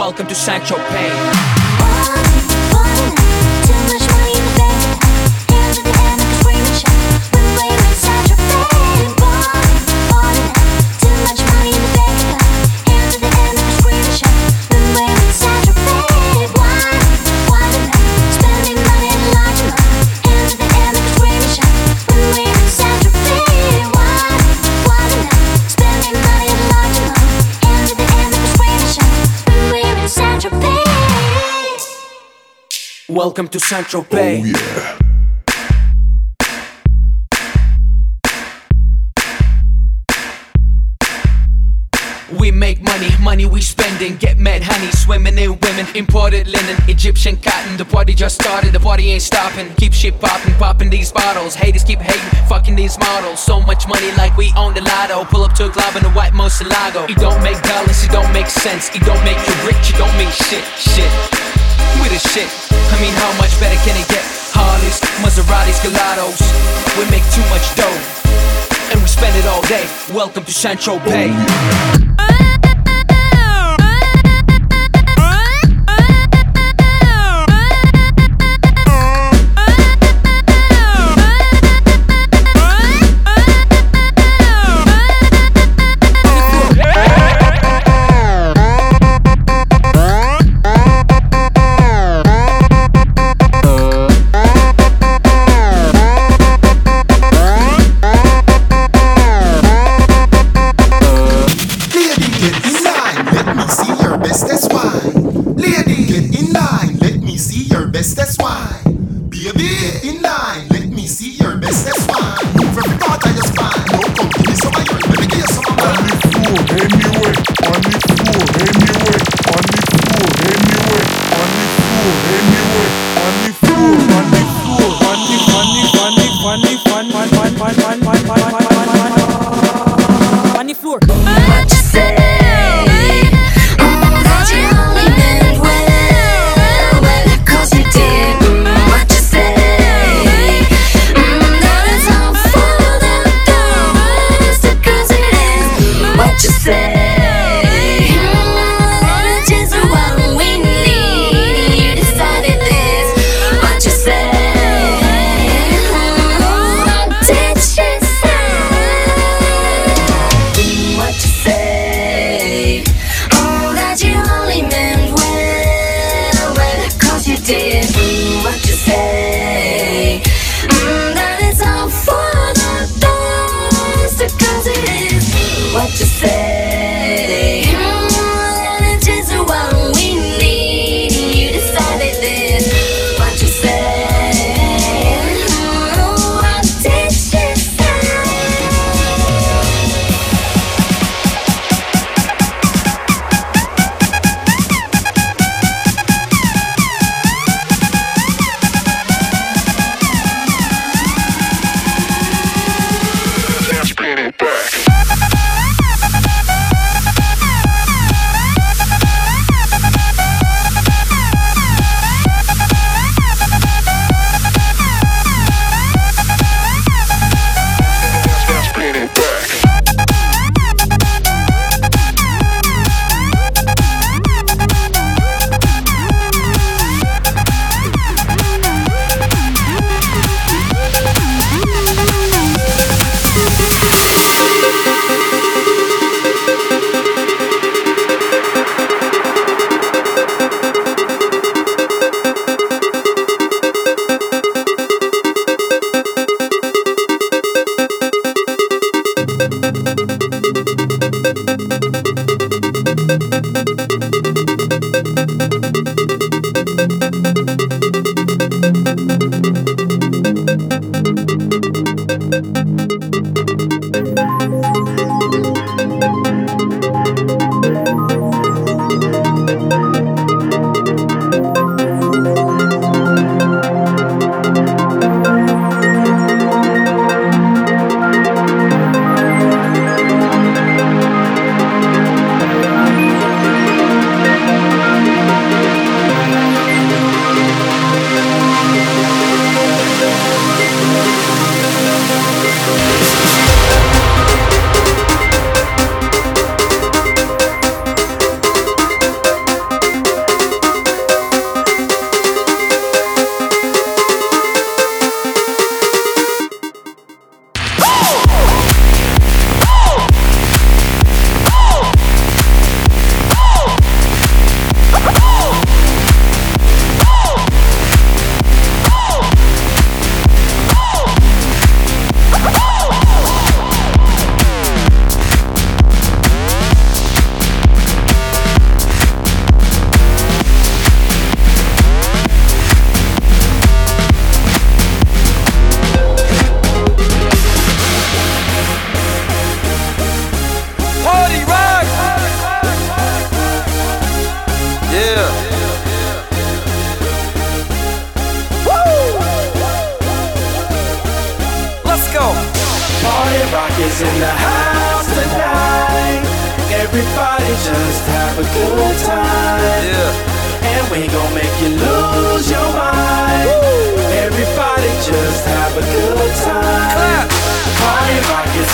Welcome to Central oh, Bay. Oh, yeah. We make money, money we spending. Get mad honey, swimming in women. Imported linen, Egyptian cotton. The party just started, the party ain't stopping. Keep shit popping, popping these bottles. Haters keep hating, fucking these models. So much money like we own the lotto. Pull up to a club in a white Murcielago. It don't make dollars, it don't make sense. It don't make you rich, it don't mean shit, shit. We the shit. I mean, how much better can it get? Harleys, Maseratis, Gelatos. We make too much dough, and we spend it all day. Welcome to St. Tropez. Furrei meu iPhone, furrei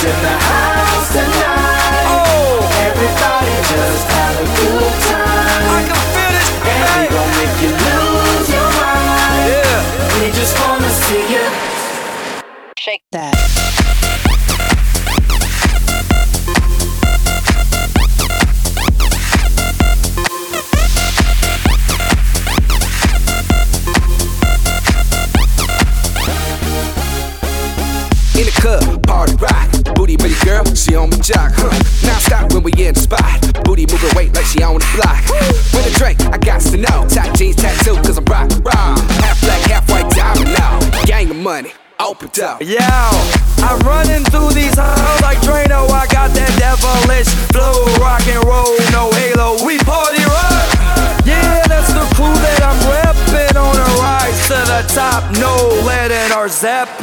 Nacional. In